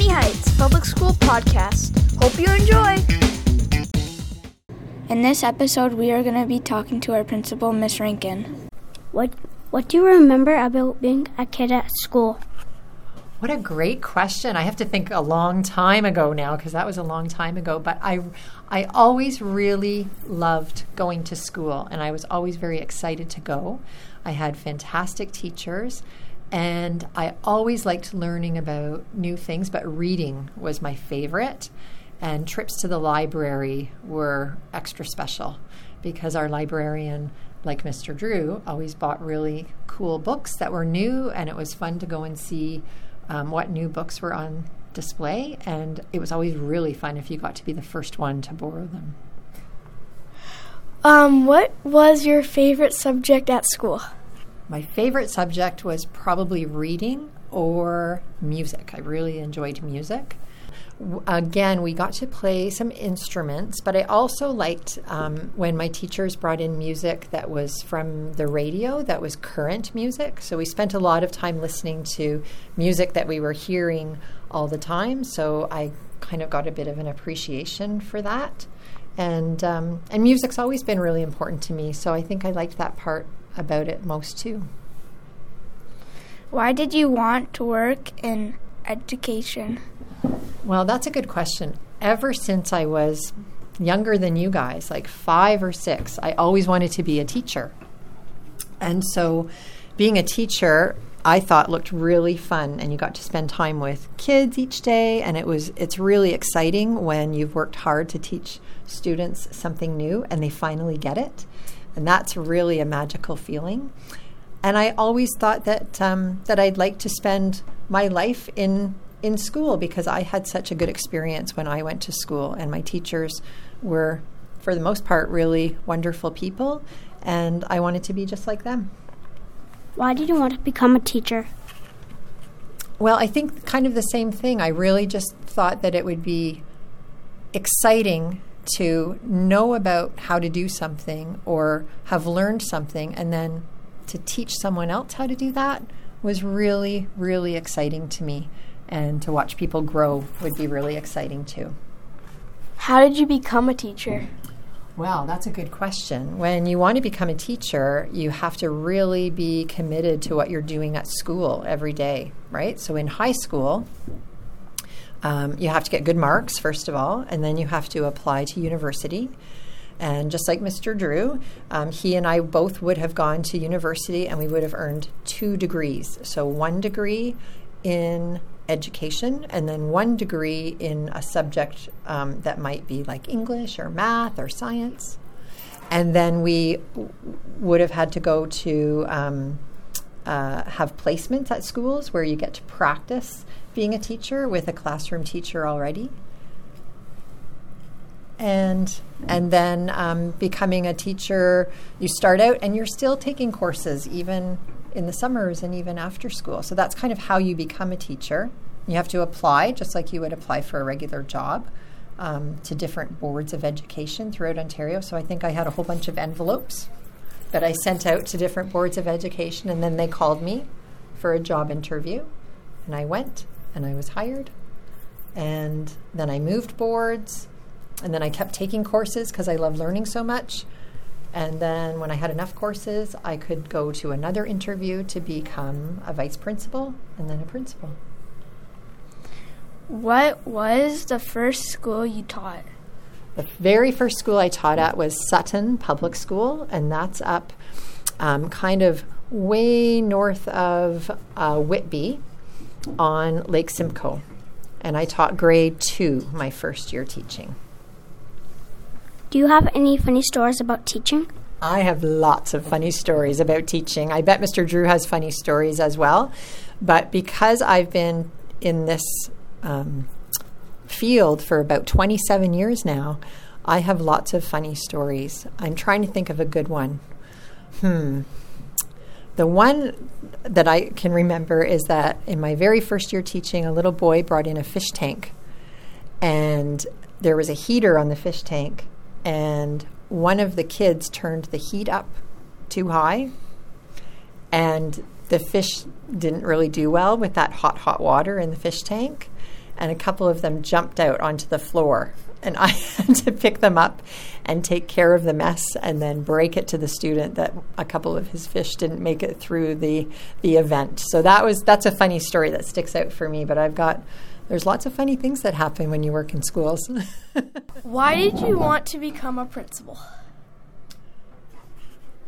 Sunny Heights Public School Podcast. Hope you enjoy. In this episode, we are going to be talking to our principal, Miss Rankin. What What do you remember about being a kid at school? What a great question. I have to think a long time ago now because that was a long time ago, but I I always really loved going to school and I was always very excited to go. I had fantastic teachers and I always liked learning about new things, but reading was my favorite. And trips to the library were extra special because our librarian, like Mr. Drew, always bought really cool books that were new, and it was fun to go and see um, what new books were on display. And it was always really fun if you got to be the first one to borrow them. Um, what was your favorite subject at school? My favorite subject was probably reading or music. I really enjoyed music. Again, we got to play some instruments, but I also liked um, when my teachers brought in music that was from the radio, that was current music. So we spent a lot of time listening to music that we were hearing all the time. So I kind of got a bit of an appreciation for that. And, um, and music's always been really important to me. So I think I liked that part about it most too. Why did you want to work in education? Well, that's a good question. Ever since I was younger than you guys, like five or six, I always wanted to be a teacher. And so being a teacher, I thought looked really fun and you got to spend time with kids each day and it was it's really exciting when you've worked hard to teach students something new and they finally get it. And that's really a magical feeling. And I always thought that um, that I'd like to spend my life in in school because I had such a good experience when I went to school, and my teachers were, for the most part, really wonderful people, and I wanted to be just like them. Why did you want to become a teacher? Well, I think kind of the same thing. I really just thought that it would be exciting to know about how to do something or have learned something and then to teach someone else how to do that was really, really exciting to me. And to watch people grow would be really exciting too. How did you become a teacher? Well, that's a good question. When you want to become a teacher, you have to really be committed to what you're doing at school every day, right? So in high school, um, you have to get good marks, first of all, and then you have to apply to university. And just like Mr. Drew, um, he and I both would have gone to university and we would have earned two degrees. So, one degree in education and then one degree in a subject um, that might be like English or math or science. And then we w- would have had to go to um, uh, have placements at schools where you get to practice being a teacher with a classroom teacher already. And and then um, becoming a teacher you start out and you're still taking courses even in the summers and even after school. So that's kind of how you become a teacher. You have to apply just like you would apply for a regular job um, to different boards of education throughout ontario. So i think i had a whole bunch of envelopes that i sent out to different boards of education and then they called me for a job interview and i went and i was hired and then i moved boards and then I kept taking courses because I love learning so much. And then when I had enough courses, I could go to another interview to become a vice principal and then a principal. What was the first school you taught? The very first school I taught at was Sutton Public School, and that's up um, kind of way north of uh, Whitby on Lake Simcoe. And I taught grade two my first year teaching. Do you have any funny stories about teaching? I have lots of funny stories about teaching. I bet Mr. Drew has funny stories as well. But because I've been in this um, field for about 27 years now, I have lots of funny stories. I'm trying to think of a good one. Hmm. The one that I can remember is that in my very first year teaching, a little boy brought in a fish tank, and there was a heater on the fish tank, and one of the kids turned the heat up too high and the fish didn't really do well with that hot hot water in the fish tank and a couple of them jumped out onto the floor. And I had to pick them up and take care of the mess and then break it to the student that a couple of his fish didn't make it through the, the event. So that was that's a funny story that sticks out for me, but I've got there's lots of funny things that happen when you work in schools. Why did you want to become a principal?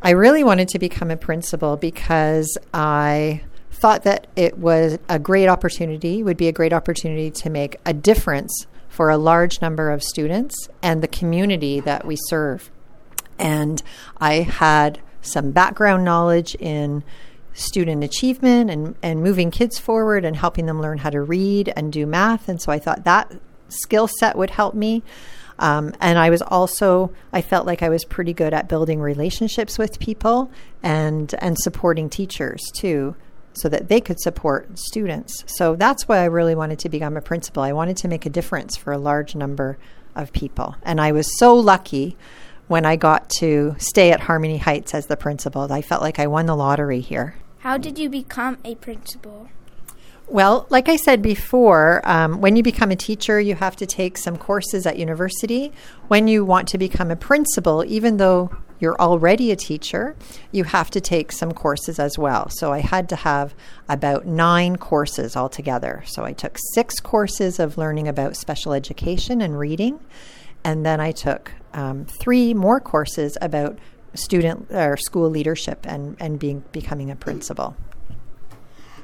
I really wanted to become a principal because I thought that it was a great opportunity, would be a great opportunity to make a difference for a large number of students and the community that we serve. And I had some background knowledge in student achievement and, and moving kids forward and helping them learn how to read and do math. And so I thought that skill set would help me. Um, and I was also, I felt like I was pretty good at building relationships with people and, and supporting teachers too, so that they could support students. So that's why I really wanted to become a principal. I wanted to make a difference for a large number of people. And I was so lucky when I got to stay at Harmony Heights as the principal. I felt like I won the lottery here. How did you become a principal? Well, like I said before, um, when you become a teacher, you have to take some courses at university. When you want to become a principal, even though you're already a teacher, you have to take some courses as well. So I had to have about nine courses altogether. So I took six courses of learning about special education and reading, and then I took um, three more courses about student or school leadership and, and being becoming a principal.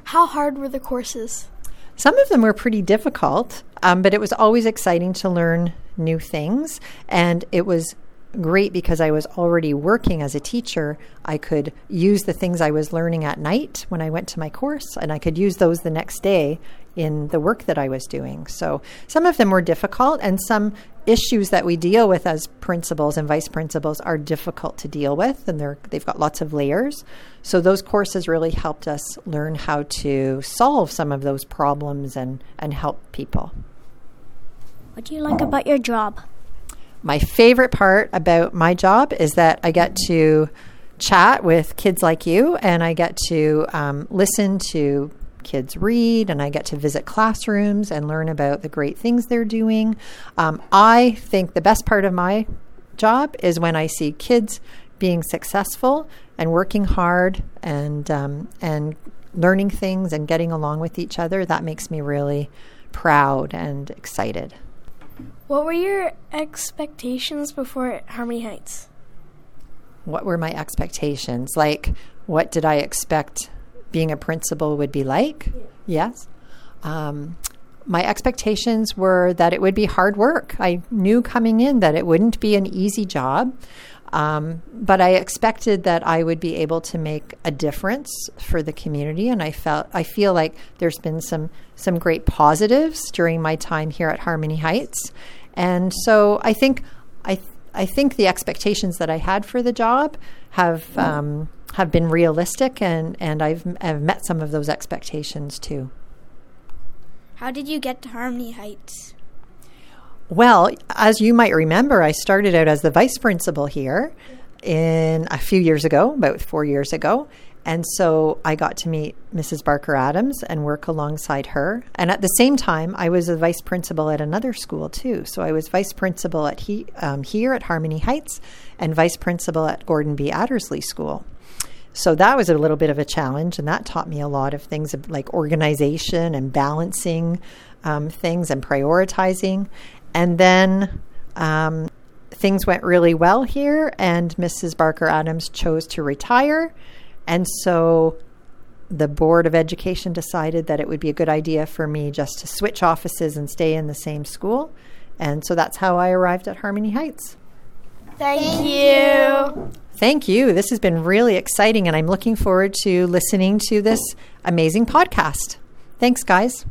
How hard were the courses? Some of them were pretty difficult, um, but it was always exciting to learn new things. And it was great because I was already working as a teacher. I could use the things I was learning at night when I went to my course, and I could use those the next day in the work that I was doing. So some of them were difficult, and some issues that we deal with as principals and vice principals are difficult to deal with, and they're, they've got lots of layers. So those courses really helped us learn how to solve some of those problems and, and help people. What do you like about your job? My favorite part about my job is that I get to chat with kids like you, and I get to um, listen to kids read and I get to visit classrooms and learn about the great things they're doing. Um, I think the best part of my job is when I see kids being successful and working hard and um, and learning things and getting along with each other. That makes me really proud and excited. What were your expectations before Harmony Heights? What were my expectations? Like, what did I expect being a principal would be like. Yeah. Yes. Um, my expectations were that it would be hard work. I knew coming in that it wouldn't be an easy job. Um, but I expected that I would be able to make a difference for the community, and I felt I feel like there's been some some great positives during my time here at Harmony Heights, and so I think I I think the expectations that I had for the job have um, have been realistic, and and I've, I've met some of those expectations too. How did you get to Harmony Heights? Well, as you might remember, I started out as the vice principal here in a few years ago, about four years ago. And so I got to meet Mrs. Barker Adams and work alongside her. And at the same time, I was a vice principal at another school too. So I was vice principal at he, um, here at Harmony Heights and vice principal at Gordon B. Attersley School. So that was a little bit of a challenge, and that taught me a lot of things like organization and balancing um, things and prioritizing. And then um, things went really well here, and Mrs. Barker Adams chose to retire. And so the Board of Education decided that it would be a good idea for me just to switch offices and stay in the same school. And so that's how I arrived at Harmony Heights. Thank, Thank you. Thank you. This has been really exciting, and I'm looking forward to listening to this amazing podcast. Thanks, guys.